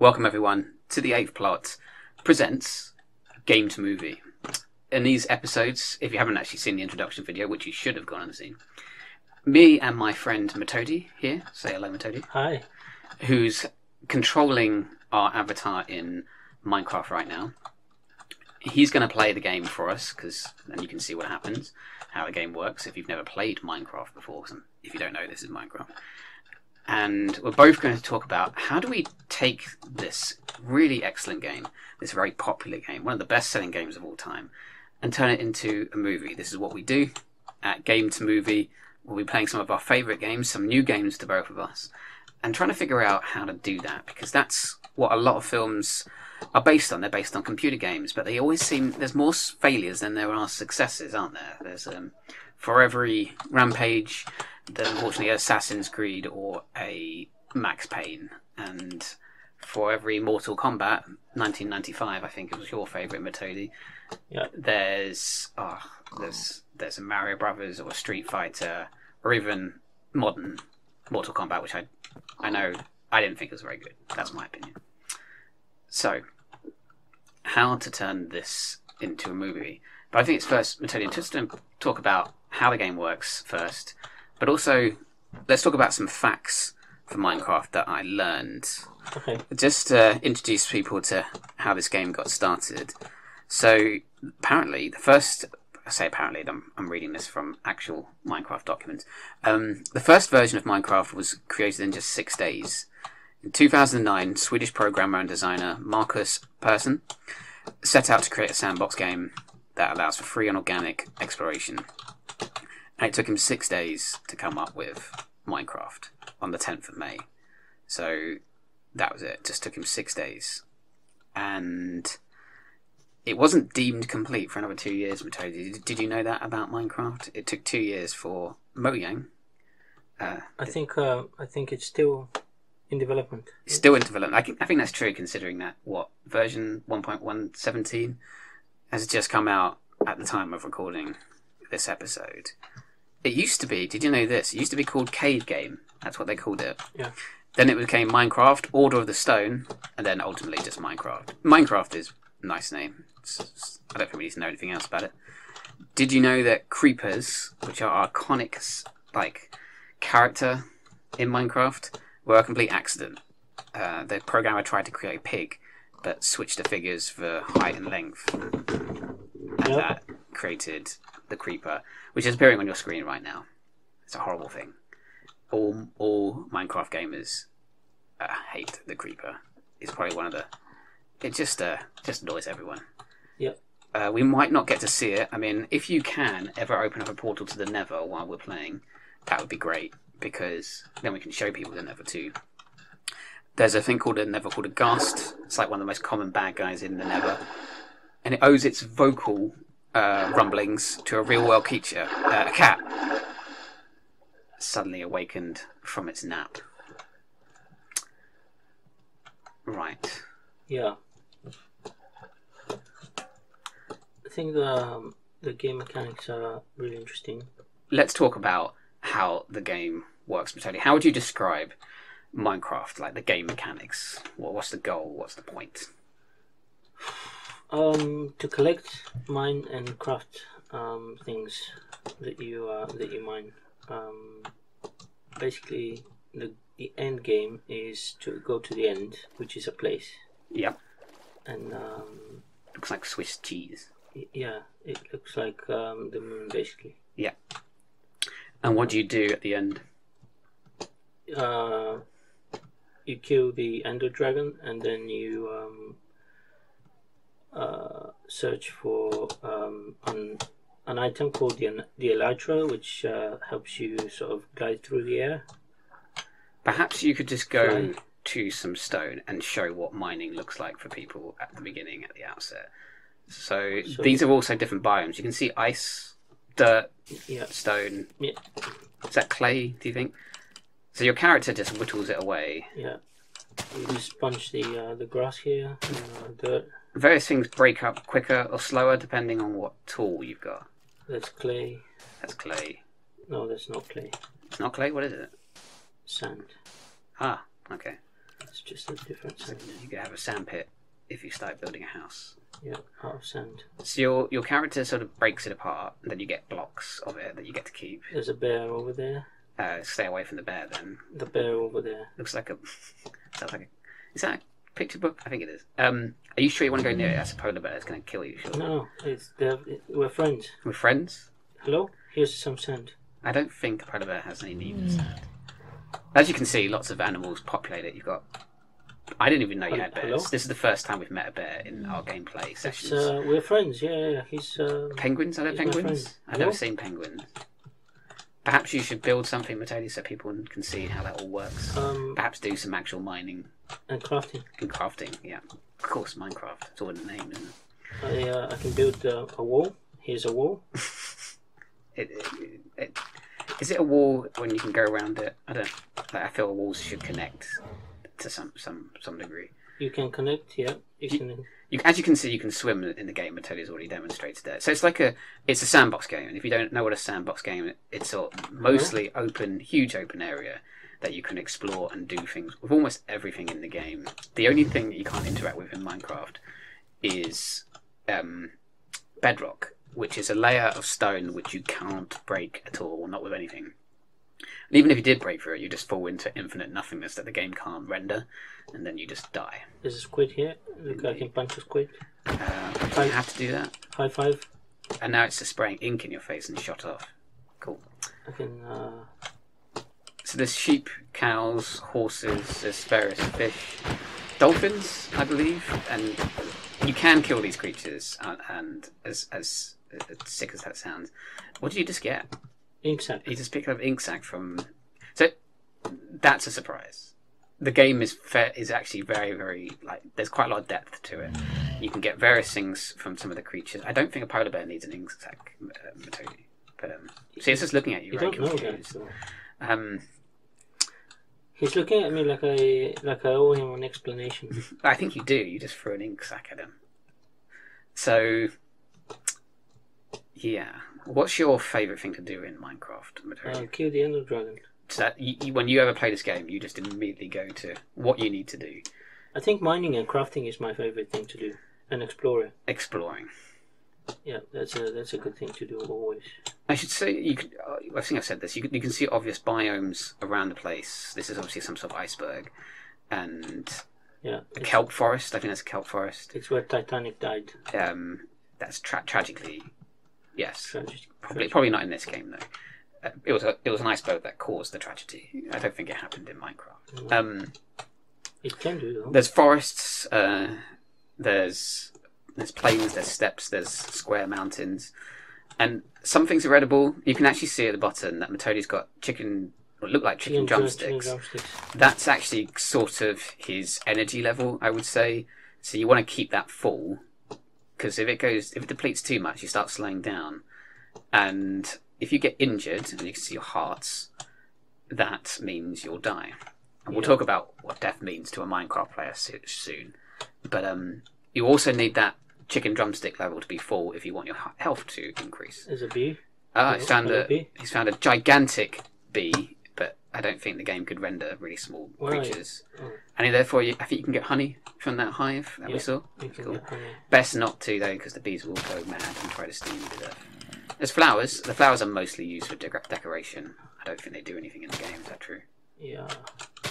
Welcome everyone to the Eighth Plot presents Game to Movie. In these episodes, if you haven't actually seen the introduction video, which you should have gone and seen, me and my friend Metodi here, say hello Metodi, Hi. who's controlling our avatar in Minecraft right now. He's going to play the game for us because then you can see what happens, how the game works if you've never played Minecraft before. If you don't know, this is Minecraft. And we're both going to talk about how do we take this really excellent game, this very popular game, one of the best selling games of all time, and turn it into a movie. This is what we do at Game to Movie. We'll be playing some of our favourite games, some new games to both of us, and trying to figure out how to do that because that's what a lot of films are based on. They're based on computer games, but they always seem there's more failures than there are successes, aren't there? There's um, for every Rampage, there's unfortunately Assassin's Creed or a Max Payne, and for every Mortal Kombat, 1995, I think it was your favourite, Metodi. Yeah. There's oh, there's there's a Mario Brothers or a Street Fighter or even modern Mortal Kombat, which I I know I didn't think was very good. That's my opinion. So, how to turn this into a movie? But I think it's first, Metodi, just to talk about how the game works first, but also let's talk about some facts for Minecraft that I learned Okay. just to introduce people to how this game got started. So apparently, the first I say apparently, I'm, I'm reading this from actual Minecraft documents. Um, the first version of Minecraft was created in just six days. In 2009, Swedish programmer and designer Markus Persson set out to create a sandbox game that allows for free and organic exploration. And it took him six days to come up with Minecraft on the 10th of May. So that was it. Just took him six days, and it wasn't deemed complete for another two years. Metodi, did, did you know that about Minecraft? It took two years for Mojang. Uh, I think uh, I think it's still in development. it's still in development. I, think- I think that's true, considering that what version 1.117 has just come out at the time of recording this episode. It used to be. Did you know this? It used to be called Cave Game. That's what they called it. Yeah. Then it became Minecraft, Order of the Stone, and then ultimately just Minecraft. Minecraft is a nice name. It's- I don't think we need to know anything else about it. Did you know that creepers, which are iconic like character in Minecraft, were a complete accident? Uh, the programmer tried to create a pig, but switched the figures for height and length, and Yep. that created the creeper, which is appearing on your screen right now. It's a horrible thing. All all Minecraft gamers uh, hate the creeper. It's probably one of the. It just uh, just annoys everyone. Yep. Uh, we might not get to see it. I mean, if you can ever open up a portal to the Nether while we're playing, that would be great because then we can show people the Nether too. There's a thing called a Nether called a Ghast. It's like one of the most common bad guys in the Nether, and it owes its vocal uh, rumblings to a real world creature, uh, a cat, suddenly awakened from its nap. Right. Yeah. I think the um, the game mechanics are really interesting. let's talk about how the game works, Metodi. How would you describe Minecraft, like the game mechanics? What, what's the goal? What's the point? Um, to collect, mine, and craft um, things that you uh, that you mine. Um, basically, the the end game is to go to the end, which is a place, Yep, and um, looks like Swiss cheese. y- yeah, it looks like um, the moon basically. Yeah. And what do you do at the end? uh, you kill the Ender Dragon, and then you um, uh, search for um, an, an item called the, the Elytra, which uh, helps you sort of glide through the air. Perhaps you could just go to some stone and show what mining looks like for people at the beginning, at the outset. So, So- these are also different biomes. You can see ice, dirt, Yeah, stone. Yeah. Is that clay? Do you think? So your character just whittles it away. yeah. You just punch the uh, the grass here, and, uh, dirt. Various things break up quicker or slower depending on what tool you've got. That's clay. That's clay. No, that's not clay. It's not clay. What is it? Sand. Ah, okay. It's just a different So you could have a sand pit if you start building a house. Yeah, out of sand. So your your character sort of breaks it apart, and then you get blocks of it that you get to keep. There's a bear over there. Uh, stay away from the bear. Then The bear over there. looks like a sounds like a is that a picture book? I think it is. Um, are you sure you want to go near it? That's a polar bear. It's going to kill you. Sure. No, it's they're, we're friends. We're friends. Hello, here's some sand. I don't think a polar bear has any need for sand. As you can see, lots of animals populate it. You've got. I didn't even know you had bears. Hello? This is the first time we've met a bear in our gameplay It's, sessions. uh, we're friends. Yeah, yeah. He's uh, Penguins? Are there He's penguins? I've never seen penguins. Perhaps you should build something, Metodi, so people can see how that all works. um Perhaps do some actual mining and crafting. and crafting. Yeah, of course, Minecraft. It's all in the name, isn't I uh, I can build uh, a wall. Here's a wall. it? It, it, it? Is it a wall when you can go around it? I don't. Like, I feel walls should connect to some some some degree. You can connect. Yeah, you can. You, as you can see, you can swim in the game. Metodi's already demonstrated that. So it's like a it's a sandbox game. And if you don't know what a sandbox game, it's a mostly open, huge open area that you can explore and do things with almost everything in the game. The only thing that you can't interact with in Minecraft is um, bedrock, which is a layer of stone which you can't break at all, not with anything. And even if you did break through it, you just fall into infinite nothingness that the game can't render, and then you just die. There's a squid here. Look, I can punch a squid. Uh, you have to do that? High five. And now it's just spraying ink in your face and shot off. Cool. I can. Uh, So there's sheep, cows, horses, there's various fish, dolphins, I believe, and you can kill these creatures. And, and as, as as sick as that sounds, what did you just get? Ink sac. You just picked up ink sac from. So that's a surprise. The game is fair, is actually very very like there's quite a lot of depth to it. You can get various things from some of the creatures. I don't think a polar bear needs an ink sac, uh, Metodi. But um, see, it's just looking at you. You very don't know. So. Um, He's looking at me like I like I owe him an explanation. I think you do. You just throw an ink sac at him. So, yeah. What's your favourite thing to do in Minecraft? Uh, kill the Ender Dragon. So that you, you, when you ever play this game, you just immediately go to what you need to do. I think mining and crafting is my favorite thing to do, and exploring. Exploring. Yeah, that's a that's a good thing to do always. I should say you could. Uh, I think I've said this. You can, you can see obvious biomes around the place. This is obviously some sort of iceberg, and Yeah, a kelp forest. I think that's a kelp forest. it's where Titanic died. Um, that's tra- tragically, yes. Tragic. Probably, probably not in this game though. Uh, it was a, it was an iceberg that caused the tragedy. I don't think it happened in Minecraft. Um, It can do though. there's forests. Uh, there's there's plains. There's steppes. There's square mountains, and some things are edible. You can actually see at the bottom that Metodi's got chicken. What look like chicken, drum- drumsticks. chicken drumsticks. That's actually sort of his energy level, I would say. So you want to keep that full because if it goes, if it depletes too much, you start slowing down, and if you get injured and you can see your hearts, that means you'll die. And we'll Yeah. talk about what death means to a Minecraft player so- soon. But um, you also need that chicken drumstick level to be full if you want your health to increase. There's a bee. Ah, he's found a he's found a gigantic bee, but I don't think the game could render really small Why? creatures. Oh. And therefore, you, I think you can get honey from that hive that we saw. Cool. Best not to though, because the bees will go mad and try to steal you to death. There's flowers. The flowers are mostly used for decor- decoration. I don't think they do anything in the game. Is that true? Yeah.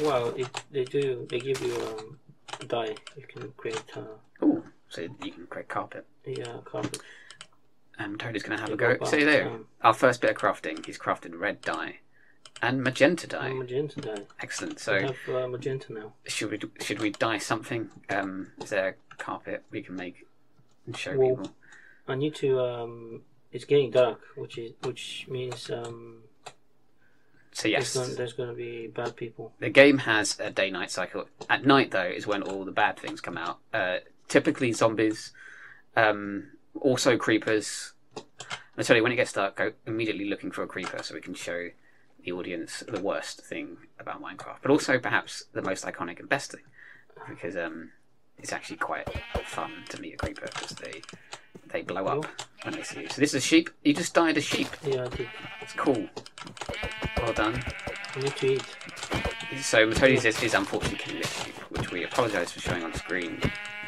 Well, it, they do. They give you um, dye. You can create uh, Oh, so you can create carpet. yeah carpet. Um, Toadie's going to have They a go go. there, down. our first bit of crafting. He's crafted red dye and magenta dye. Magenta dye. Excellent. I So have uh, magenta now. should we should we dye something? Um, is there a carpet we can make and show Well, people? I need to. Um, it's getting dark, which is which means um, So yes, there's, gonna, there's gonna be bad people. the game has a day-night cycle. At night, though, is when all the bad things come out. Uh, typically zombies, um, also creepers. I tell you, when it gets dark, go immediately looking for a creeper so we can show the audience the worst thing about Minecraft, but also perhaps the most iconic and best thing, because um, it's actually quite fun to meet a creeper because they they blow up when they see you. So this is a sheep. You just died a sheep. Yeah, I did. It's cool. Well done. I need to eat. So Metodi's is, is unfortunately killing this sheep. Which we apologise for showing on screen.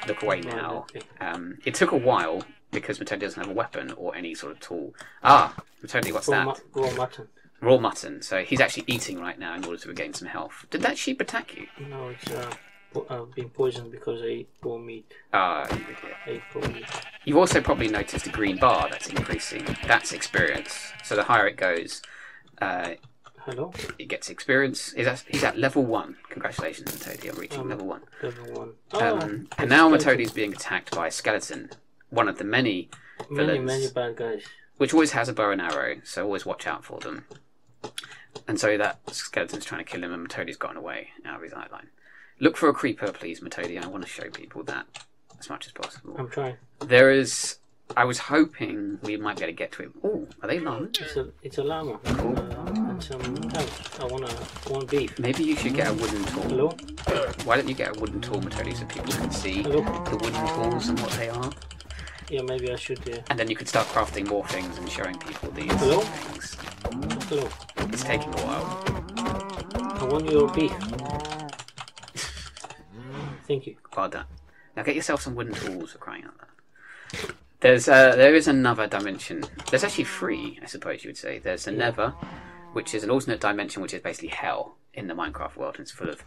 Look away now. Um, it took a while because Metodi doesn't have a weapon or any sort of tool. Ah, Metodi, what's Raw, that? mu- raw mutton. Raw mutton. So he's actually eating right now in order to regain some health. Did that sheep attack you? No, it's uh, po- uh, been poisoned because I ate raw meat. Ah, you idiot. I ate raw meat. You've also probably noticed a green bar that's increasing. That's experience. So the higher it goes, uh, Hello, it gets experience. He's at, he's at level one. Congratulations, Metodi, on reaching Um, level one. level one. Um, Oh, and now skeleton. Metodi's being attacked by a skeleton, one of the many, many, villains. many bad guys. which always has a bow and arrow, so always watch out for them. And so that skeleton's trying to kill him, and Metodi's gotten away out of his outline. Look for a creeper, please, Metodi. I want to show people that as much as possible. I'm trying. There is. I was hoping we might be able to get to him. Oh, are they llamas? It's a it's a llama. Cool. Uh, some cows. I wanna want beef. Maybe you should get a wooden tool. Hello, Why don't you get a wooden tool, Metodi, so people can see hello. the wooden tools and what they are? Yeah, maybe I should. Uh, And then you could start crafting more things and showing people these Hello? things. hello. It's taking a while. I want your beef. Thank you. Well done. Now get yourself some wooden tools for crying out loud. There's uh, there is another dimension. There's actually three, I suppose you would say. There's the Nether, which is an alternate dimension, which is basically hell in the Minecraft world. And it's full of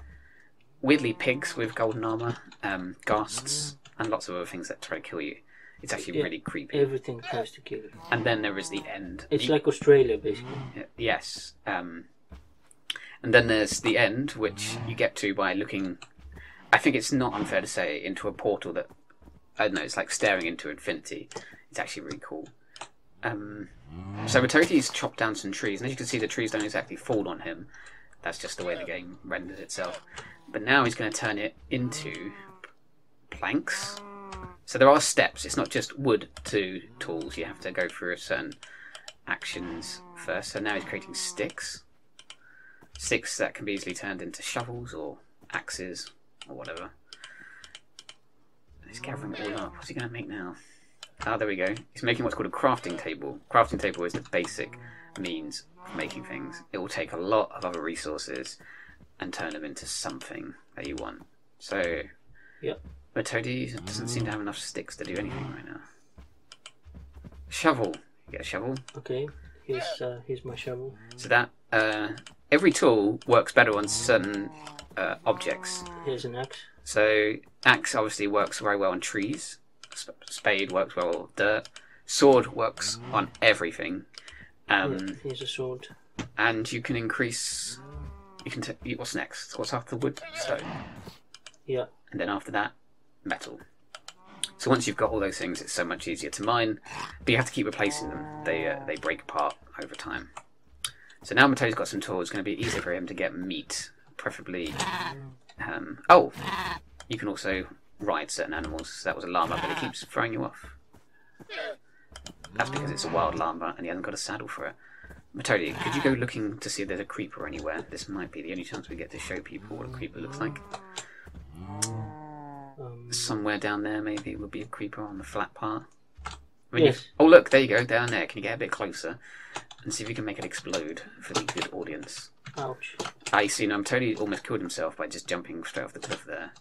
weirdly pigs with golden armor, um, ghasts, and lots of other things that try to kill you. It's actually Yeah. really creepy. Everything tries to kill you. And then there is the end. It's You- like Australia, basically. Yes. Um, and then there's the end, which you get to by looking. I think it's not unfair to say into a portal that I don't know. It's like staring into infinity. It's actually really cool. Um, so Metodi's chopped down some trees, and as you can see, the trees don't exactly fall on him. That's just the way the game renders itself. But now he's going to turn it into planks. So there are steps. It's not just wood to tools. You have to go through certain actions first. So now he's creating sticks. Sticks that can be easily turned into shovels or axes or whatever. He's gathering it all up. What's he going to make now? Ah, there we go. He's making what's called a crafting table. Crafting table is the basic means of making things. It will take a lot of other resources and turn them into something that you want. So, Yep. But Toady doesn't seem to have enough sticks to do anything right now. Shovel. You get a shovel. Okay, here's uh, here's my shovel. So that uh, every tool works better on certain uh, objects. Here's an axe. So axe obviously works very well on trees. Sp- Spade works well on dirt. Sword works on everything. Um, yeah, here's a sword. and you can increase. You can. T- what's next? What's after the wood? Stone. Yeah. And then after that, metal. So once you've got all those things, it's so much easier to mine. But you have to keep replacing them. They uh, they break apart over time. So now Metodi's got some tools. It's going to be easier for him to get meat, preferably. Um, oh, you can also ride certain animals. That was a llama, but it keeps throwing you off. That's because it's a wild llama and he hasn't got a saddle for it. Metodi, could you go looking to see if there's a creeper anywhere? This might be the only chance we get to show people what a creeper looks like. Somewhere down there, maybe it would be a creeper on the flat part. I mean, Yes. oh, look, there you go, down there. Can you get a bit closer and see if you can make it explode for the good audience? ouch. I see. No, Tony almost killed himself by just jumping straight off the cliff there.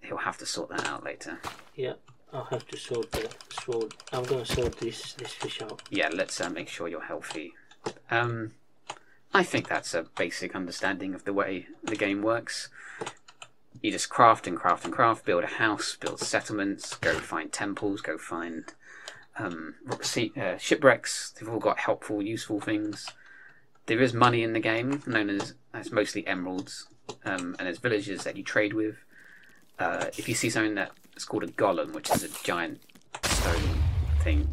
He'll have to sort that out later. Yeah, I'll have to sort the sword. I'm gonna sort this this fish out. Yeah, let's uh, make sure you're healthy. Um, I think that's a basic understanding of the way the game works. You just craft and craft and craft, build a house, build settlements, go find temples, go find um, uh, shipwrecks. They've all got helpful, useful things. There is money in the game, known as, as mostly emeralds, um, and there's villages that you trade with. Uh, if you see something that's called a golem, which is a giant stone thing,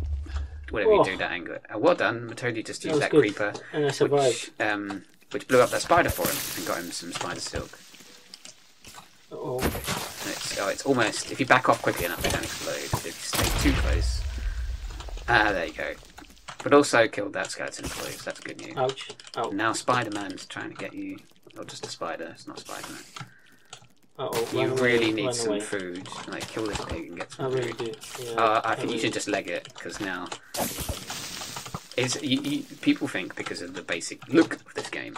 whatever Oh. you do, that anger. Uh, well done, Metodi just That used was that creeper, And I which um, which blew up that spider for him and got him some spider silk. Oh, it's, oh, it's almost if you back off quickly enough, they don't explode. If you stay too close, ah, there you go. But also killed that skeleton for you, so that's good news. ouch. Ouch. Now Spider Man's trying to get you, not just a spider. It's not Spider Man. Uh oh. You run away, really need some away. food. Like kill this pig and get some food. I really food. do. Yeah, Uh, I think you really should just leg it because now is you, you, people think because of the basic look of this game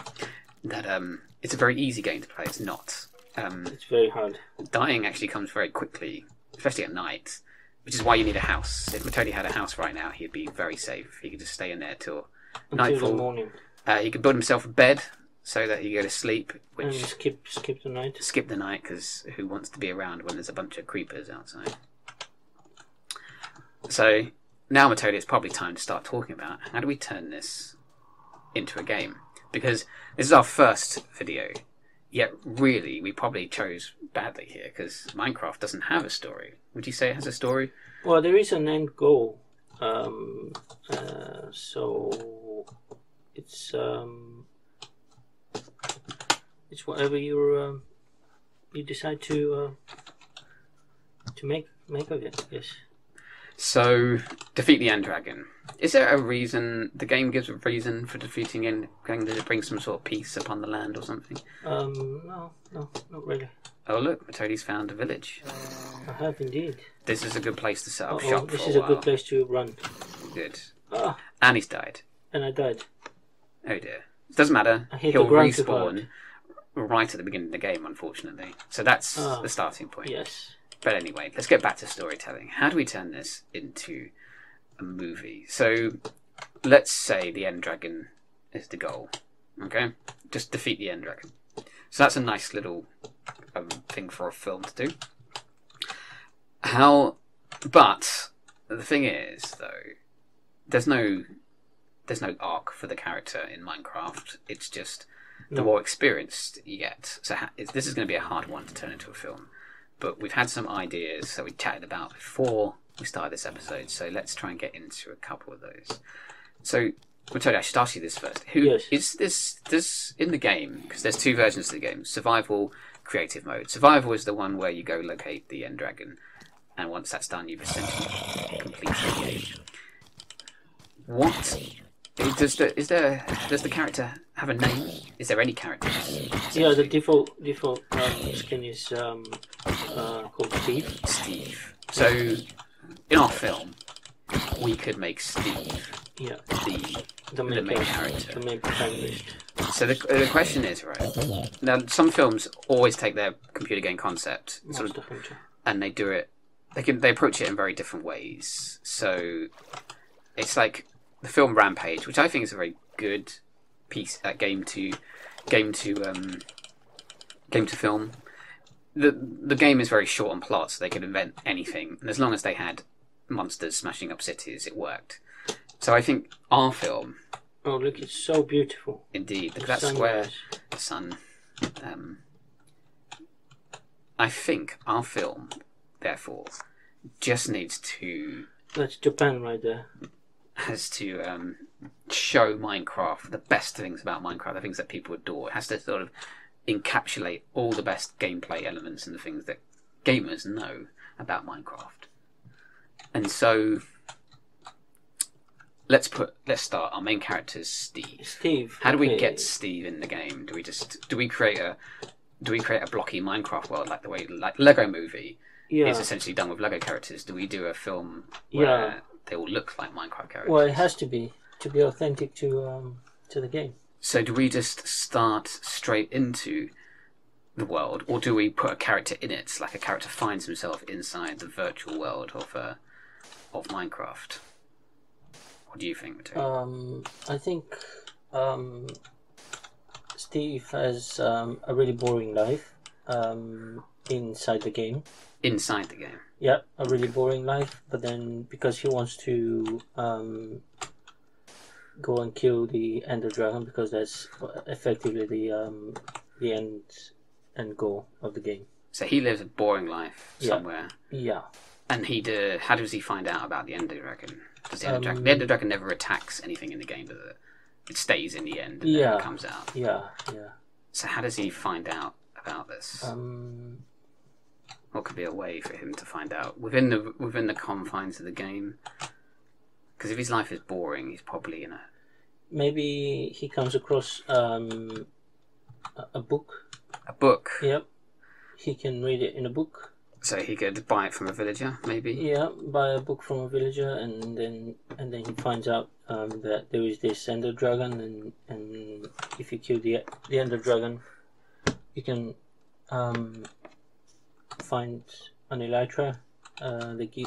that um, it's a very easy game to play. It's not. Um, It's very hard. dying actually comes very quickly, especially at night, which is why you need a house. If Metodi had a house right now, he'd be very safe. He could just stay in there till Until Nightfall. the morning. uh, he could build himself a bed so that he could go to sleep, And which skip skip the night. skip the night because who wants to be around when there's a bunch of creepers outside? So now, Metodi, it's probably time to start talking about how do we turn this into a game because this is our first video. Yet, really, we probably chose badly here because Minecraft doesn't have a story. Would you say it has a story? Well, there is an end goal. Um, uh, so it's um, it's whatever you um, you decide to uh, to make make of it. Yes. So, defeat the End Dragon. Is there a reason the game gives a reason for defeating End Dragon? Does it bring some sort of peace upon the land or something? Um, no, no, not really. Oh look, Metodi's found a village. I have indeed. This is a good place to set up Uh-oh, shop this is a while. good place to run. Good. Ah, And he's died. and I died. Oh dear. It doesn't matter. I He'll the ground too respawn right at the beginning of the game, unfortunately. So that's Ah. the starting point. Yes. But anyway, let's get back to storytelling. How do we turn this into a movie? So let's say the End Dragon is the goal. Okay? Just defeat the End Dragon. So that's a nice little um, thing for a film to do. How. But the thing is, though, there's no. There's no arc for the character in Minecraft. It's just the more experienced you get. So ha- this is going to be a hard one to turn into a film but we've had some ideas that we chatted about before we started this episode. So let's try and get into a couple of those. So, Matilda, I should ask you this first. Who is Yes. this? This in the game because there's two versions of the game: survival, creative mode. Survival is the one where you go locate the end dragon, and once that's done, you've essentially completed the game. What does the is there? Does the character have a name? Is there any characters? Yeah, the default default um, skin is um, uh, called Steve. Steve. So, in our film, we could make Steve Yeah, the. the main, main character, character. the main protagonist. So the, the question is right now. Some films always take their computer game concept sort of, and they do it. They can they approach it in very different ways. So it's like the film Rampage, which I think is a very good piece uh, game to game to um, game to film. The the game is very short on plot, so they could invent anything, and as long as they had monsters smashing up cities, it worked. So I think our film, Oh, look, it's so beautiful. indeed, The that's where sunrise. the sun. Um, I think our film, therefore, just needs to That's Japan right there. has to um, show Minecraft the best things about Minecraft, the things that people adore. It has to sort of encapsulate all the best gameplay elements and the things that gamers know about Minecraft. And so, let's put let's start. Our main character is Steve. Steve. How do we okay. get Steve in the game? Do we just do we create a do we create a blocky Minecraft world like the way like Lego Movie Yeah. is essentially done with Lego characters? Do we do a film where Yeah. they all look like Minecraft characters? Well, it has to be to be authentic to um, to the game. So do we just start straight into the world, or do we put a character in it, like a character finds himself inside the virtual world of uh, of Minecraft? What do you think? Um, I think um, Steve has um, a really boring life um, inside the game. inside the game. Yeah, a really boring life. But then because he wants to um, go and kill the Ender Dragon, because that's effectively the um, the end end goal of the game. So he lives a boring life Yeah. somewhere, Yeah. and he do, how does he find out about the Ender Dragon? Does the Ender Um, Dragon? The Ender Dragon never attacks anything in the game, does it? It stays in the end and then Yeah. it comes out. Yeah. Yeah. So how does he find out about this? Um, what could be a way for him to find out within the within the confines of the game? Because if his life is boring, he's probably in a maybe he comes across um, a, a book. a book, Yep. He can read it in a book. so he could buy it from a villager, maybe. Yeah, buy a book from a villager, and then and then he finds out um, that there is this Ender Dragon, and and if you kill the the Ender Dragon, you can um, find an elytra uh, that gi-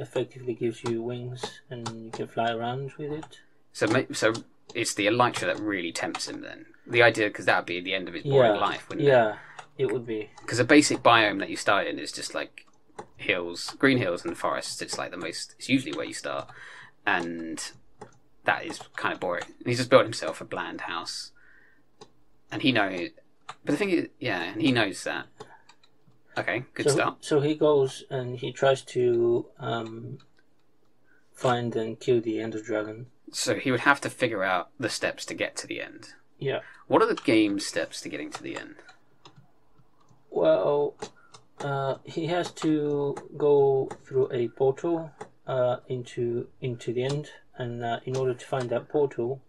effectively gives you wings and you can fly around with it. So, ma- so it's the elytra that really tempts him. Then the idea, because that would be the end of his boring Yeah, life, wouldn't it? Yeah, it would be. Because a basic biome that you start in is just like hills, green hills and forests. It's like the most. It's usually where you start, and that is kind of boring. And he's just built himself a bland house, and he knows. But the thing is, yeah, and he knows that. Okay, good so, start. So he goes and he tries to um, find and kill the Ender Dragon. So he would have to figure out the steps to get to the end. Yeah. What are the game steps to getting to the end? Well, uh, he has to go through a portal uh, into into the end, and uh, in order to find that portal,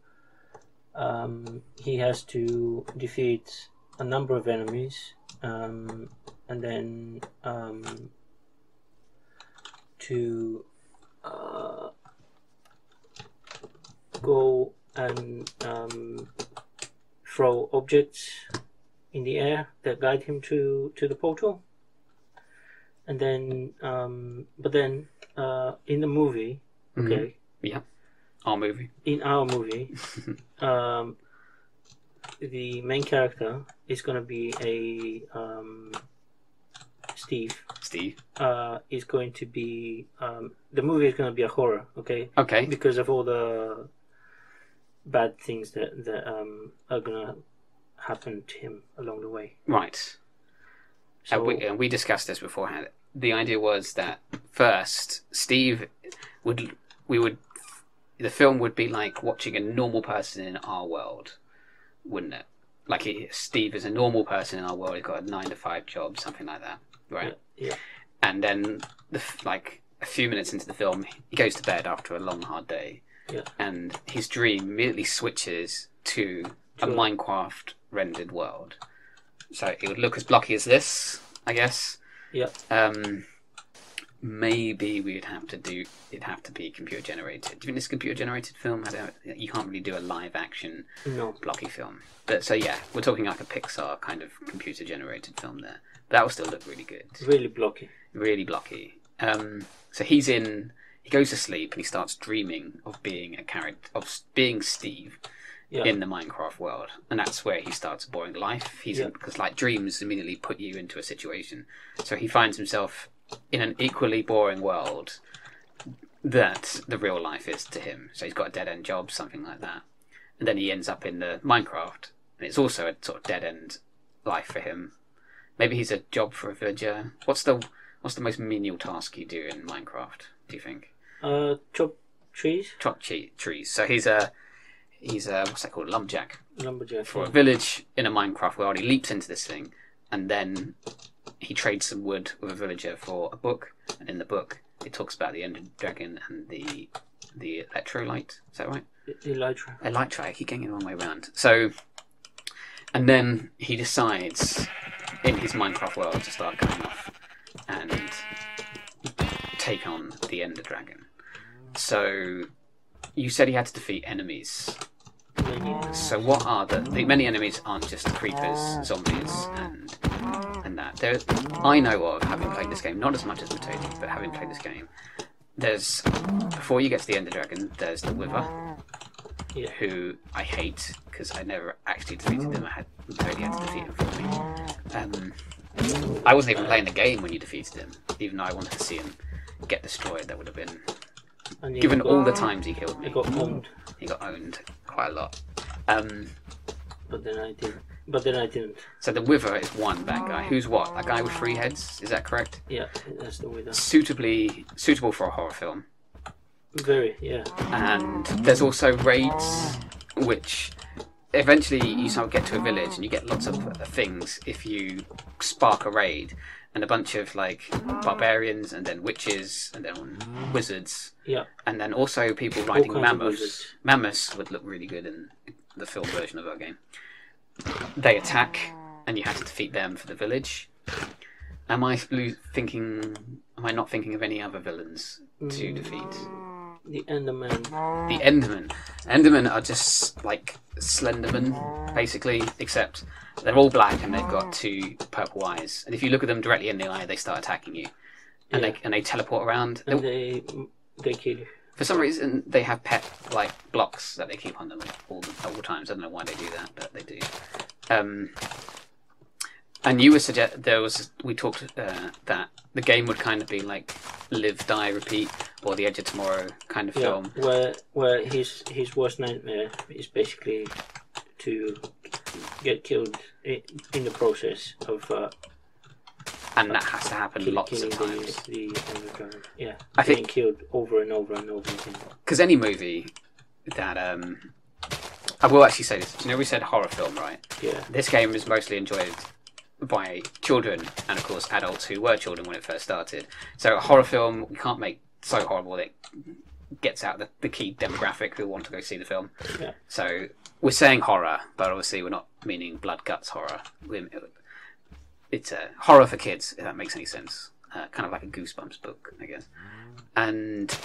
um, he has to defeat a number of enemies, um, and then um, to uh, go and um, throw objects in the air that guide him to to the portal. And then, um, but then uh, in the movie, Mhm. okay, Yeah. Our movie. in our movie, um, the main character is going to be a um, Steve. Steve. Uh, is going to be um, the movie is going to be a horror, okay, Okay. because of all the bad things that that um, are going to happen to him along the way. Right. So and, we, and we discussed this beforehand. The idea was that first, Steve would we would the film would be like watching a normal person in our world, wouldn't it? Like he, Steve is a normal person in our world. He's got a nine to five job, something like that, right? yeah. And then, the, like a few minutes into the film, he goes to bed after a long, hard day, Yeah. and his dream immediately switches to a Minecraft rendered world. So it would look as blocky as this, I guess. Yeah. Um, maybe we'd have to do. It'd have to be computer generated. Do you think this computer generated film? I don't. You can't really do a live action no, blocky film. But so yeah, we're talking like a Pixar kind of computer generated film there. That will still look really good really blocky. really blocky. Um, so he's in. He goes to sleep and he starts dreaming of being a character of being Steve Yeah. in the Minecraft world, and that's where he starts a boring life. He's Yeah. because like dreams immediately put you into a situation, so he finds himself in an equally boring world that the real life is to him. So he's got a dead end job, something like that, and then he ends up in the Minecraft, and it's also a sort of dead end life for him. Maybe he's a job for a villager. What's the what's the most menial task you do in Minecraft? Do you think? Uh, chop trees, Chop che- trees. So he's a he's a what's that called? Lumberjack lumberjack. for a village in a Minecraft world. He leaps into this thing, and then he trades some wood with a villager for a book. And in the book, it talks about the Ender Dragon and the the electrolyte. Is that right? Elytra. Elytra. I keep getting it the wrong way around. So, and then he decides in his Minecraft world to start going off and take on the Ender Dragon. So, you said he had to defeat enemies. So what are the, the many enemies aren't just creepers, zombies, and and that. There, I know of having played this game, not as much as Metodi, but having played this game. There's before you get to the Ender Dragon, there's the Wither, Yeah. who I hate because I never actually defeated him. I had Metodi had to defeat him for me. Um, I wasn't even playing the game when you defeated him, even though I wanted to see him get destroyed. That would have been given got, all the times he killed me. he got owned, He got owned quite a lot. Um, but then I didn't. But then I didn't. So the Wither is one bad guy. Who's what? A guy with three heads? Is that correct? Yeah, that's the wither. Suitably suitable for a horror film. Very, yeah. And there's also raids, which eventually you sort of get to a village and you get lots of things if you spark a raid. And a bunch of like barbarians, and then witches, and then wizards, Yeah. and then also people riding mammoths. Mammoths would look really good in the film version of our game. They attack, and you have to defeat them for the village. Am I thinking? Am I not thinking of any other villains to Mm. defeat? The Enderman. The Enderman. Endermen are just like Slenderman, basically, except they're all black and they've got two purple eyes. And if you look at them directly in the eye, they start attacking you, and Yeah. they and they teleport around. And they they kill you. For some reason, they have pet like blocks that they keep on them all the, all times. I don't know why they do that, but they do. Um, and you were suggest there was we talked uh, that the game would kind of be like live, die, repeat, or the Edge of Tomorrow kind of Yeah, film. where where his his worst nightmare is basically to get killed in the process of uh, and that has to happen kill, lots of times. the the. Yeah, I think- killed over and over and over again. Because any movie that um, I will actually say this. You know, we said horror film, right? Yeah, This game is mostly enjoyed by children and, of course, adults who were children when it first started. So, a horror film, we can't make so horrible that it gets out the, the key demographic who want to go see the film. Yeah. So, we're saying horror, but obviously, we're not meaning blood guts horror. It's a horror for kids, if that makes any sense. Uh, kind of like a Goosebumps book, I guess. And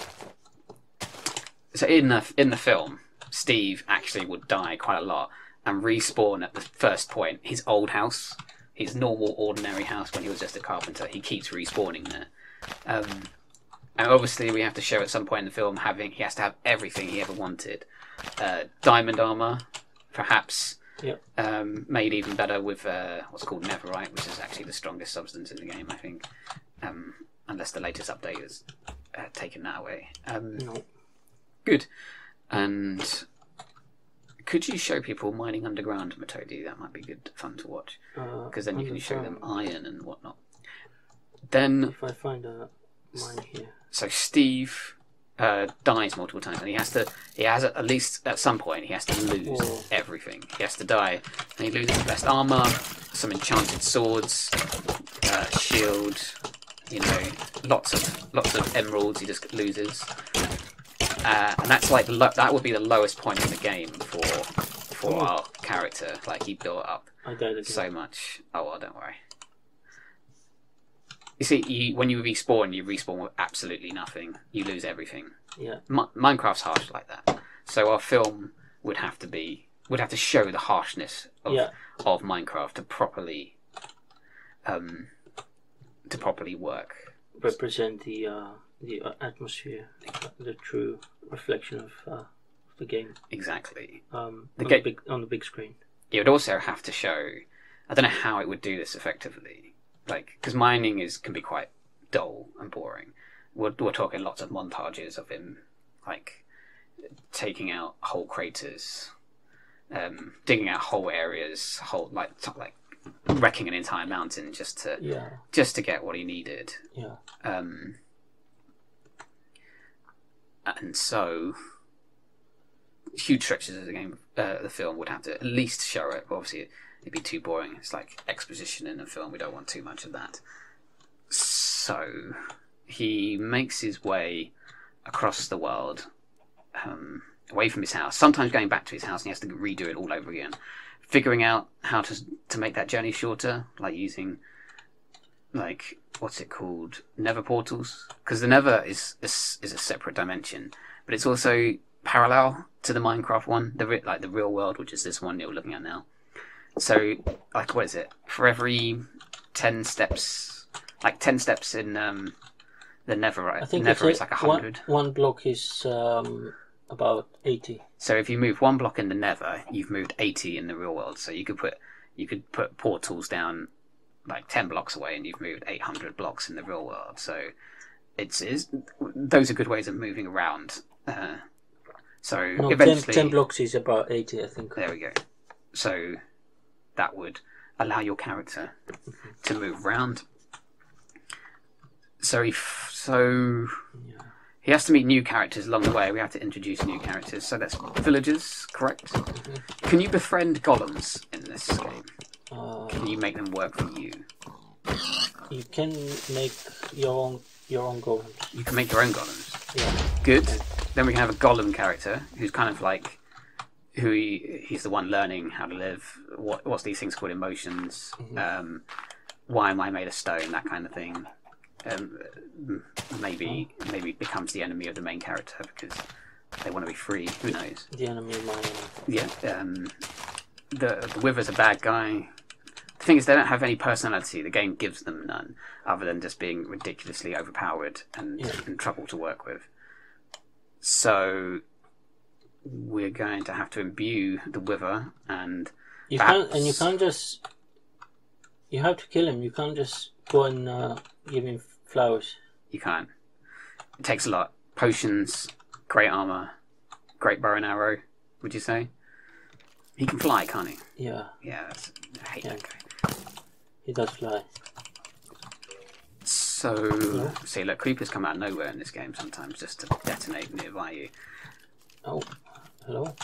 so, in the in the film, Steve actually would die quite a lot and respawn at the first point. His old house, his normal, ordinary house when he was just a carpenter, he keeps respawning there. Um, and obviously, we have to show at some point in the film having he has to have everything he ever wanted. Uh, diamond armor, perhaps. Yep. Um, made even better with uh, what's called Netherite, which is actually the strongest substance in the game, I think. Um, unless the latest update has uh, taken that away. Um, no, Good. And could you show people mining underground, Metodi? That might be good fun to watch uh, because then you can show them iron and whatnot. Then, If I find a mine here, so Steve uh, dies multiple times, and he has to. He has at least at some point he has to lose Whoa. everything. He has to die, and he loses the best armor, some enchanted swords, uh, shield. You know, lots of lots of emeralds. He just loses. Uh, and that's like the lo- that would be the lowest point in the game for for Oh. our character. Like he built up I died again. so much. Oh well, don't worry. You see, you, when you respawn, you respawn with absolutely nothing. You lose everything. Yeah, Mi- Minecraft's harsh like that. So our film would have to be would have to show the harshness of yeah, of Minecraft to properly um to properly work. represent the uh, the uh, atmosphere, the true reflection of uh, the game Exactly. um, The on, ga- the big, on the big screen. it would also have to show. I don't know how it would do this effectively, like because mining is can be quite dull and boring. We're, we're talking lots of montages of him, like taking out whole craters, um, digging out whole areas, whole like t- like wrecking an entire mountain just to Yeah, just to get what he needed. yeah, Um, and so, huge stretches of the game, uh, the film would have to at least show it. Obviously, it'd be too boring. It's like exposition in a film. We don't want too much of that. So, he makes his way across the world, um, away from his house. Sometimes going back to his house, and he has to redo it all over again. Figuring out how to to make that journey shorter, like using like what's it called? Nether portals? Because the Nether is, is is a separate dimension but it's also parallel to the minecraft one the re- like the real world which is this one you're looking at now. So like what is it? For every 10 steps like 10 steps in um the nether I think is like a 100 One, one block is um, about eighty. so if you move one block in the Nether, you've moved eighty in the real world. So you could put you could put portals down like ten blocks away, and you've moved eight hundred blocks in the real world. So it's is those are good ways of moving around. Uh, so No, 10, eventually, 10 blocks is about eighty, I think. there we go. So that would allow your character to move around. So he f- so Yeah. he has to meet new characters along the way. We have to introduce new characters. So that's villagers, correct? Can you befriend golems in this game? Uh, Can you make them work for you? you can make your own your own golems. You can make your own golems. Yeah, Good. Then we can have a golem character who's kind of like who he, he's the one learning how to live. What what's these things called? Emotions. Um, why am I made of stone? That kind of thing. Um, maybe maybe becomes the enemy of the main character because they want to be free. Who knows? The enemy of my enemy. Yeah. Um, the the Wither's a bad guy. Thing is, they don't have any personality. The game gives them none, other than just being ridiculously overpowered and, Yeah. and trouble to work with. So we're going to have to imbue the Wither, and You can't, and you can't just. You have to kill him. You can't just go and uh, give him flowers. you can't. It takes a lot. Potions, great armor, great bow and arrow. Would you say? He can fly, can't he? Yeah, Yeah, that's, I hate Yeah. that guy. He does fly. So, Yeah. see, look, creepers come out of nowhere in this game sometimes just to detonate nearby you. Oh, hello.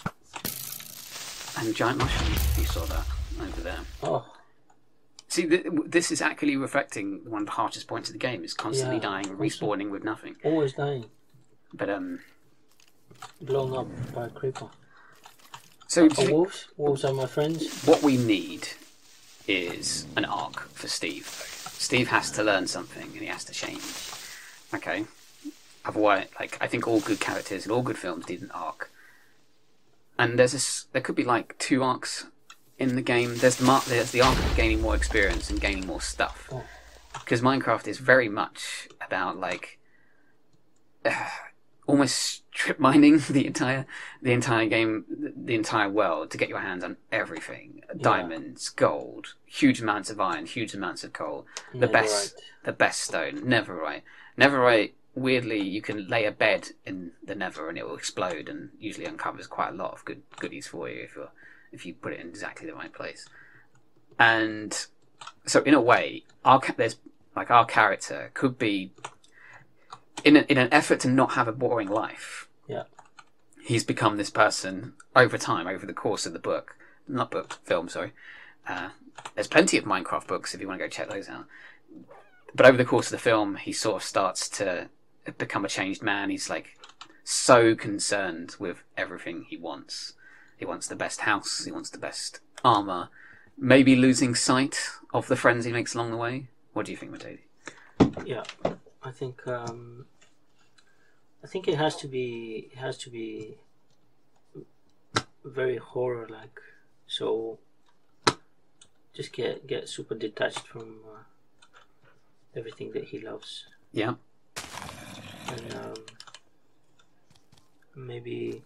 And giant mushroom, you saw that over there. Oh, See, th- this is actually reflecting one of the harshest points of the game: is constantly Yeah, dying constantly. respawning with nothing. always dying, But um, blown up by a creeper. so Oh, wolves. Wolves are my friends. what we need is an arc for Steve. Steve has to learn something and he has to change. Okay. Otherwise, like I think all good characters and all good films need an arc. And there's this. There could be like two arcs in the game. There's the mark. There's the arc of gaining more experience and gaining more stuff. Oh. Because Minecraft is very much about like almost strip mining the entire the entire game, the entire world to get your hands on everything: diamonds, gold, huge amounts of iron, huge amounts of coal, the best, the best stone, Netherite. Netherite. Weirdly, you can lay a bed in the Nether and it will explode, and usually uncovers quite a lot of good goodies for you if you if you put it in exactly the right place. And so, in a way, our there's like our character could be in a, in an effort to not have a boring life. Yeah. he's become this person over time, over the course of the book, not book, film, sorry. Uh, there's plenty of Minecraft books if you want to go check those out. But over the course of the film, he sort of starts to become a changed man. He's like so concerned with everything he wants. He wants the best house. He wants the best armor. Maybe losing sight of the friends he makes along the way. What do you think, Metodi? Yeah, I think um, I think it has to be it has to be very horror like. So just get get super detached from uh, everything that he loves, Yeah, and um, maybe.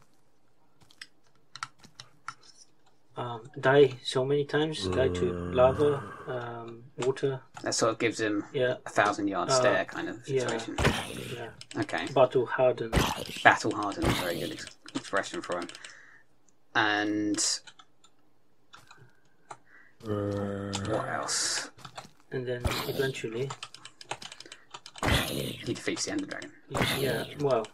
Um, die so many times, die to lava, um, water, that sort of gives him yeah, a thousand yard Uh, stare kind of situation. yeah, Okay. battle hardened. battle hardened, very good expression for him. And what else? and then eventually, He defeats the Ender Dragon. yeah, well,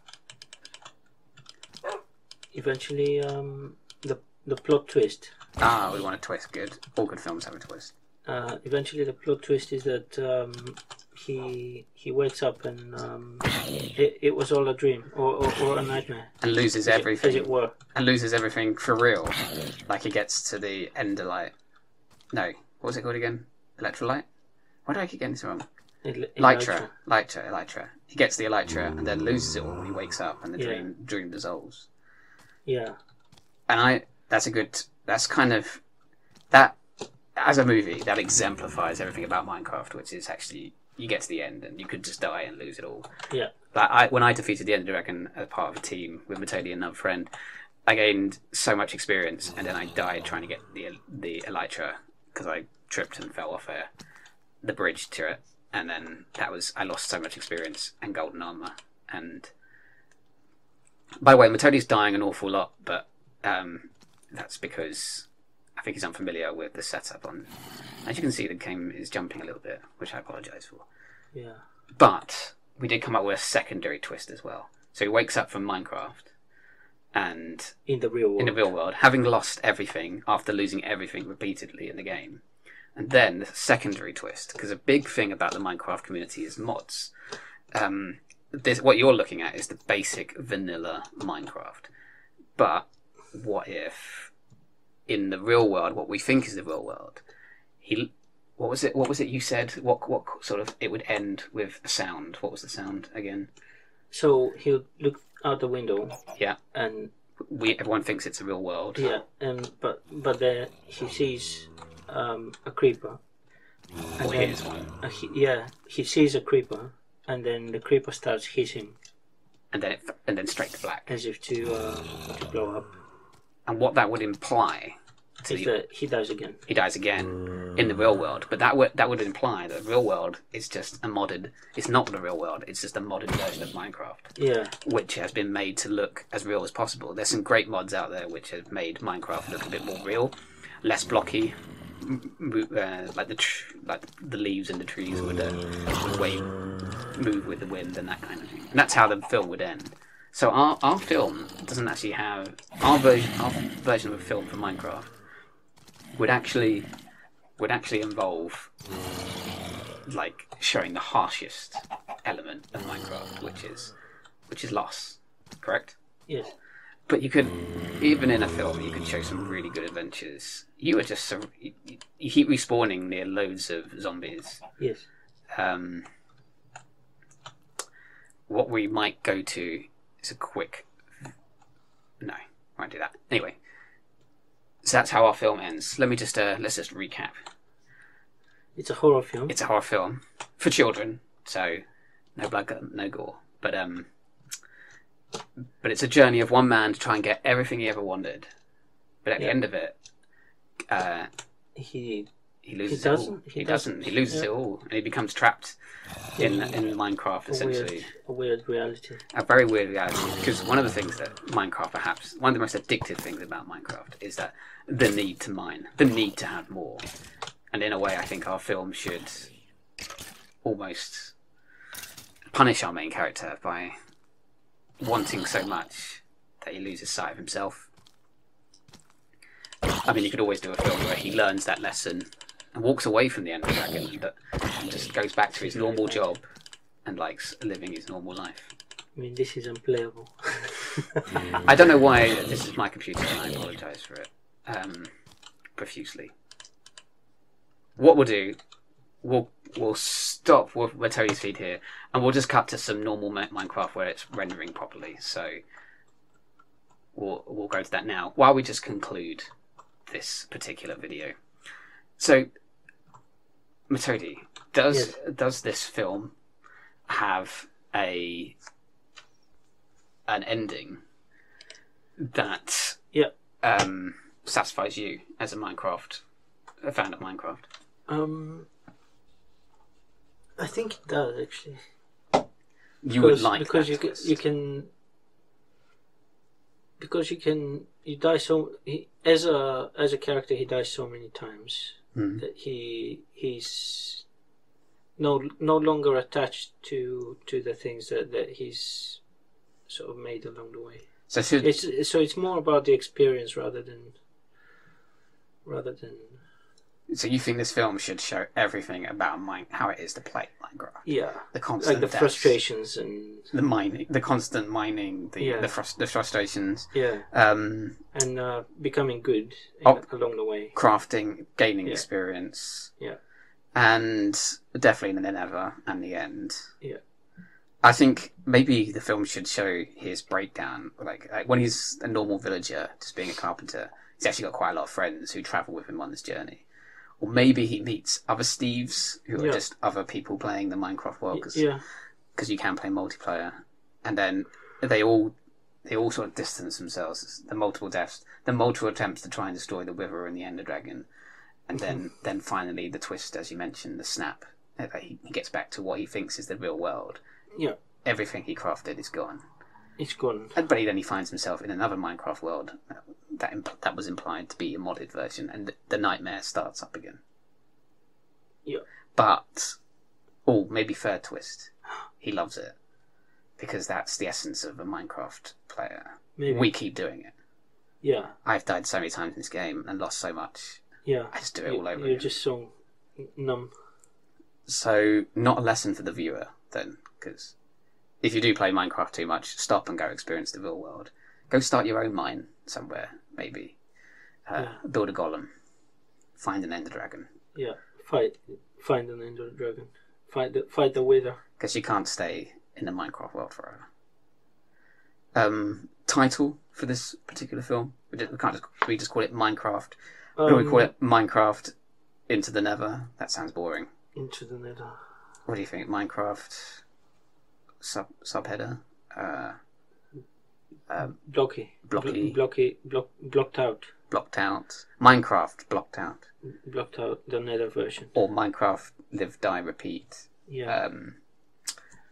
eventually, um, the the plot twist. Ah, we want a twist. Good. All good films have a twist. Uh, eventually, the plot twist is that um, he he wakes up and um, it, it was all a dream or, or, or a nightmare, And loses as it- everything. as it were. And loses everything for real. Like he gets to the Ender Light. No, what was it called again? Electrolyte? Why do I keep getting this wrong? El- Elytra. Elytra. Elytra. He gets the Elytra and then loses it all when he wakes up and the Yeah. dream dream dissolves. Yeah, and I that's a good that's kind of that as a movie that exemplifies everything about Minecraft, which is actually you get to the end and you could just die and lose it all. yeah, Like I, when I defeated the Ender Dragon as part of a team with Metodi and another friend, I gained so much experience, and then I died trying to get the the Elytra because I tripped and fell off a, the bridge to it, and then that was I lost so much experience and golden armor. And by the way, Metodi's dying an awful lot, but um, that's because I think he's unfamiliar with the setup. On as you can see, the game is jumping a little bit, which I apologise for. yeah, But we did come up with a secondary twist as well. So he wakes up from Minecraft and in the real world. in the real world, having lost everything after losing everything repeatedly in the game. And then the secondary twist, because a big thing about the Minecraft community is mods. Um, this, what you're looking at is the basic vanilla Minecraft. But what if, in the real world, what we think is the real world, he, what was it? What was it you said? What what sort of it would end with a sound? What was the sound again? So he'll look. out the window. Yeah. And We everyone thinks it's a real world. yeah, and but but then he sees um, a creeper. And Or then, here's one. uh, he, yeah, he sees a creeper, and then the creeper starts hissing And then it, and then straight to black. as if to uh, to blow up. And what that would imply Is the, he dies again? he dies again in the real world. But that would that would imply that the real world is just a modded. It's not the real world. It's just a modded version of Minecraft, Yeah, which has been made to look as real as possible. There's some great mods out there which have made Minecraft look a bit more real, less blocky. Uh, like the tr- like the leaves in the trees would, uh, would wave, move with the wind and that kind of thing. And that's how the film would end. So our, our film doesn't actually have our version our version of a film for Minecraft would actually would actually involve like showing the harshest element of Minecraft, which is which is loss, correct? yes, But you could even in a film you could show some really good adventures. You were just sur- you, you keep respawning near loads of zombies. yes. Um, what we might go to is a quick. No, I won't do that. Anyway, so that's how our film ends. Let me just uh, let's just recap. It's a horror film. It's a horror film for children, so no blood, no gore. But um, but it's a journey of one man to try and get everything he ever wanted. But at the end of it, uh, he he loses doesn't? it all. He He, doesn't. doesn't. He loses Yeah. it all, and he becomes trapped in in Minecraft a essentially. weird, a weird reality. a very weird reality because one of the things that Minecraft perhaps one of the most addictive things about Minecraft is that the need to mine, the need to have more, and in a way, I think our film should almost punish our main character by wanting so much that he loses sight of himself. I mean, you could always do a film where he learns that lesson and walks away from the Ender Dragon, but just goes back to his normal job and likes living his normal life. I mean, this is unplayable. I don't know why this is my computer, and I apologise for it um, profusely. What we'll do, we'll we'll stop with Terry's feed here, and we'll just cut to some normal Minecraft where it's rendering properly. So we'll we'll go to that now while we just conclude this particular video. So, Metodi, does does this film have a an ending that Yeah. um, satisfies you as a Minecraft a fan of Minecraft? Um, I think it does actually. You would because, like because that you can, you can because you can you die so he, as a as a character he dies so many times Hmm. That he he's no no longer attached to to the things that that he's sort of made along the way. So should It's so it's more about the experience rather than rather than so you think this film should show everything about mine how it is to play Minecraft, yeah the constant like the deaths, frustrations and the mining, the constant mining, the Yeah. the, frus- the frustrations, yeah um, and uh, becoming good Oh. along the way. crafting, gaining Yeah. experience, Yeah. and definitely the Nether and the end. Yeah. I think maybe the film should show his breakdown. Like, like when he's a normal villager, just being a carpenter, he's actually got quite a lot of friends who travel with him on this journey. Or maybe he meets other Steves who are Yeah. just other people playing the Minecraft world because yeah you can play multiplayer, and then they all they all sort of distance themselves. The multiple deaths, the multiple attempts to try and destroy the Wither and the Ender Dragon, and then then finally the twist, as you mentioned, the snap. uh, that He, he gets back to what he thinks is the real world. Yeah. Everything he crafted is gone. it's gone. And- But he then he finds himself in another Minecraft world that imp- that was implied to be a modded version, and the, the nightmare starts up again. Yeah. But, oh, maybe third twist. He loves it because that's the essence of a Minecraft player. Maybe We keep doing it. yeah I've died so many times in this game and lost so much. yeah. I just do it You- all over You're again. just so numb. So, not a lesson for the viewer then, because if you do play Minecraft too much, stop and go experience the real world. Go start your own mine somewhere, maybe. Uh, Build a golem. Find an ender dragon. Yeah, fight, find an ender dragon, fight the fight the wither. Because you can't stay in the Minecraft world forever. um, title for this particular film? We, just, we can't just we just call it Minecraft. What do we Um, call it? Minecraft Into the Nether. That sounds boring. Into the nether. What do you think? Minecraft sub subheader. Uh, Blocky. Blocky. Blo- blocky. Block, blocked out. blocked out. Minecraft blocked out. Blocked out the nether version. Or Minecraft Live Die Repeat. Yeah. Um,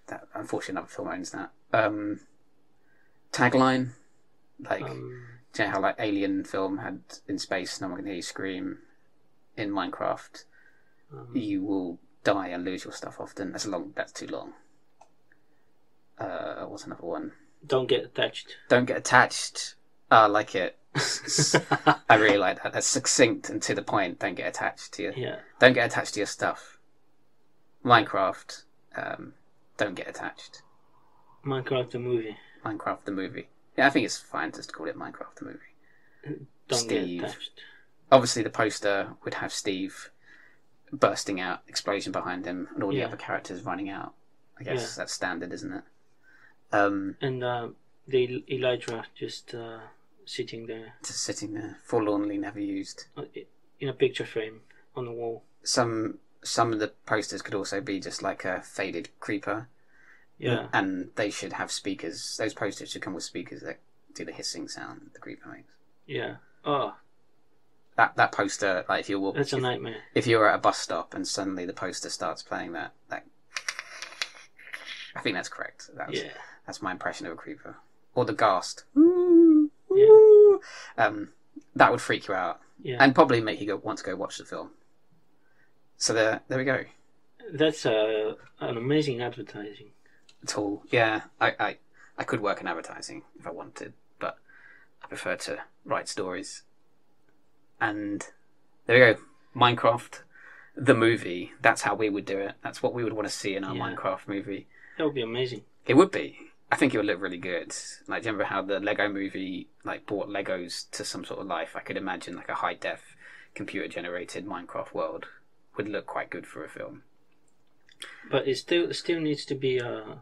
that unfortunately another film owns that. Um, tagline, like um, do you know how like Alien film had in space, no one can hear you scream. In Minecraft, um, you will die and lose your stuff often. That's long. That's too long. Uh, what's another one? Don't get attached. Don't get attached. Ah, I like it. I really like that. That's succinct and to the point. Don't get attached to your. yeah. Don't get attached to your stuff. Minecraft. Um, don't get attached. Minecraft the movie. Minecraft the movie. Yeah, I think it's fine just to call it Minecraft the movie. Don't Steve. get attached. Obviously, the poster would have Steve bursting out, explosion behind him, and all the Yeah. other characters running out. I guess Yeah. that's standard, isn't it? Um, And uh, the Elytra just uh, sitting there just sitting there, forlornly never used. uh, in a picture frame on the wall. Some some of the posters could also be just like a faded creeper, Yeah. and they should have speakers. Those posters should come with speakers that do the hissing sound the creeper makes. Yeah. Oh, That that poster, like if you were that's a if, nightmare. if you're at a bus stop and suddenly the poster starts playing that that, I think that's correct. That's Yeah. That's my impression of a creeper or the ghast. Yeah. Um, that would freak you out Yeah. and probably make you go want to go watch the film. So there, there we go. That's uh, an amazing advertising. Tool, yeah. I, I, I could work in advertising if I wanted, but I prefer to write stories. And there we go. Minecraft, the movie. That's how we would do it. That's what we would want to see in our Yeah. Minecraft movie. That would be amazing. It would be. I think it would look really good. Like, do you remember how the Lego movie like brought Legos to some sort of life? I could imagine like a high def, computer generated Minecraft world would look quite good for a film. But it still it still needs to be uh,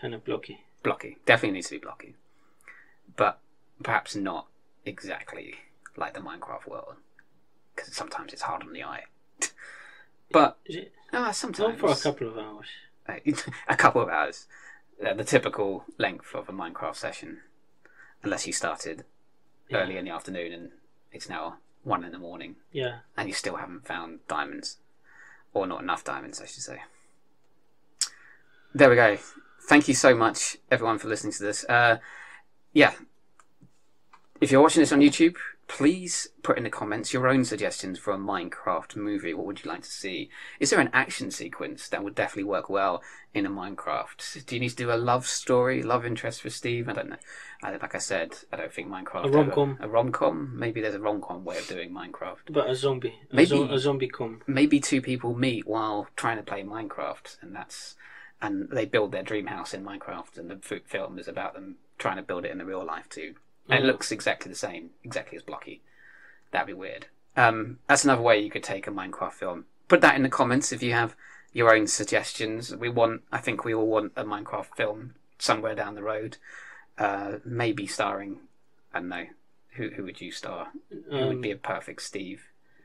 kind of blocky. Blocky, definitely needs to be blocky, but perhaps not exactly like the Minecraft world because sometimes it's hard on the eye. but Is it? ah, Not sometimes for a couple of hours. a couple of hours, uh, the typical length of a Minecraft session, unless you started Yeah. early in the afternoon and it's now one in the morning. Yeah. and you still haven't found diamonds or not enough diamonds i should say. There we go. Thank you so much everyone for listening to this. Uh, yeah. If you're watching this on youtube please put in the comments your own suggestions for a minecraft movie what would you like to see is there an action sequence that would definitely work well in a minecraft do you need to do a love story love interest for steve i don't know I, like i said i don't think minecraft A rom-com. a rom-com maybe there's a rom-com way of doing minecraft But a zombie. A, Maybe- zo- a zombie come. maybe two people meet while trying to play Minecraft, and that's and they build their dream house in Minecraft, and the film is about them trying to build it in the real life too. And it looks exactly the same, exactly as blocky. That'd be weird. Um, that's another way you could take a Minecraft film. Put that in the comments if you have your own suggestions. We want, I think we all want a Minecraft film somewhere down the road, uh, maybe starring, I don't know, who who would you star? Who would Um, be a perfect Steve?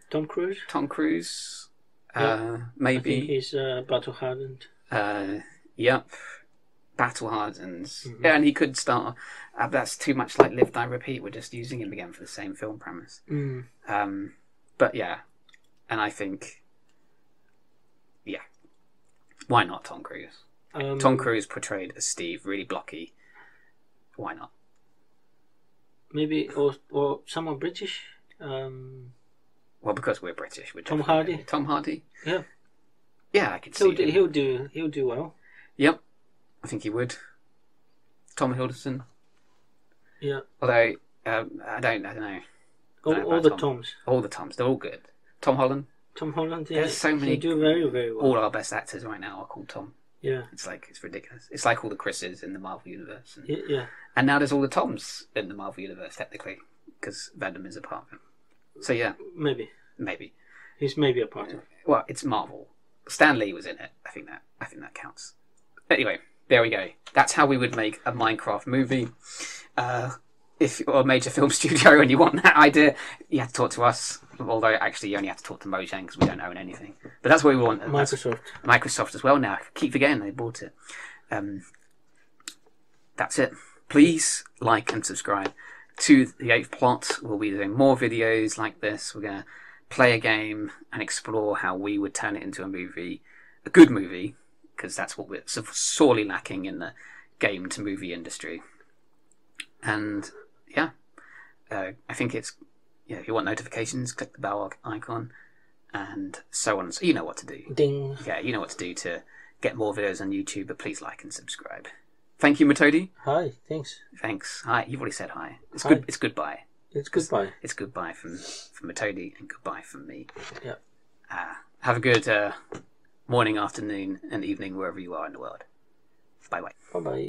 Tom Cruise. Tom Cruise, Yeah. uh, maybe. he's uh, battle hardened. Uh, yep, battle hardened. Mhm. And he could start. Uh, that's too much like live die repeat. We're just using him again for the same film premise. Mm. Um, but yeah, and I think, yeah, why not Tom Cruise? Um, Tom Cruise portrayed as Steve, really blocky. Why not? Maybe or or someone British. Um, Well, because we're British, we're Tom Hardy? Tom Hardy. Yeah. Yeah, I could see. he'll do, him. he'll do he'll do well. Yep, I think he would. Tom Hiddleston. Yeah. Although um, I don't, I don't know. All, know all the Tom. Toms. All the Toms, they're all good. Tom Holland. Tom Holland. Yeah, There's so many- He do very very well. All our best actors right now are called Tom. Yeah. It's like it's ridiculous. It's like all the Chris's in the Marvel universe, and, Yeah. Yeah. and now there's all the Toms in the Marvel universe technically because Venom is a part of it. So yeah, Maybe maybe. he's maybe a part of. it. Well, it's Marvel. Stan Lee was in it. I think that I think that counts. Anyway, there we go. That's how we would make a Minecraft movie. Uh, if you're a major film studio and you want that idea, you have to talk to us. Although actually, you only have to talk to Mojang because we don't own anything. But that's what we want. That's Microsoft. Microsoft as well now. I keep forgetting they bought it. Um, that's it. Please like and subscribe to the Eighth Plot. We'll be doing more videos like this. We're going to play a game and explore how we would turn it into a movie, a good movie, because that's what we're so- sorely lacking in the game to movie industry. And yeah, uh, I think it's yeah. If you want notifications, click the bell icon, and so on. So you know what to do Ding. yeah, you know what to do to get more videos on YouTube, but please like and subscribe. Thank you, Metodi. Hi. Thanks. Thanks. Hi. You've already said hi. It's Hi. good. It's goodbye. It's goodbye. It's goodbye from from Metodi and goodbye from me. Yeah. Uh, have a good uh, morning, afternoon, and evening wherever you are in the world. Bye bye. Bye bye.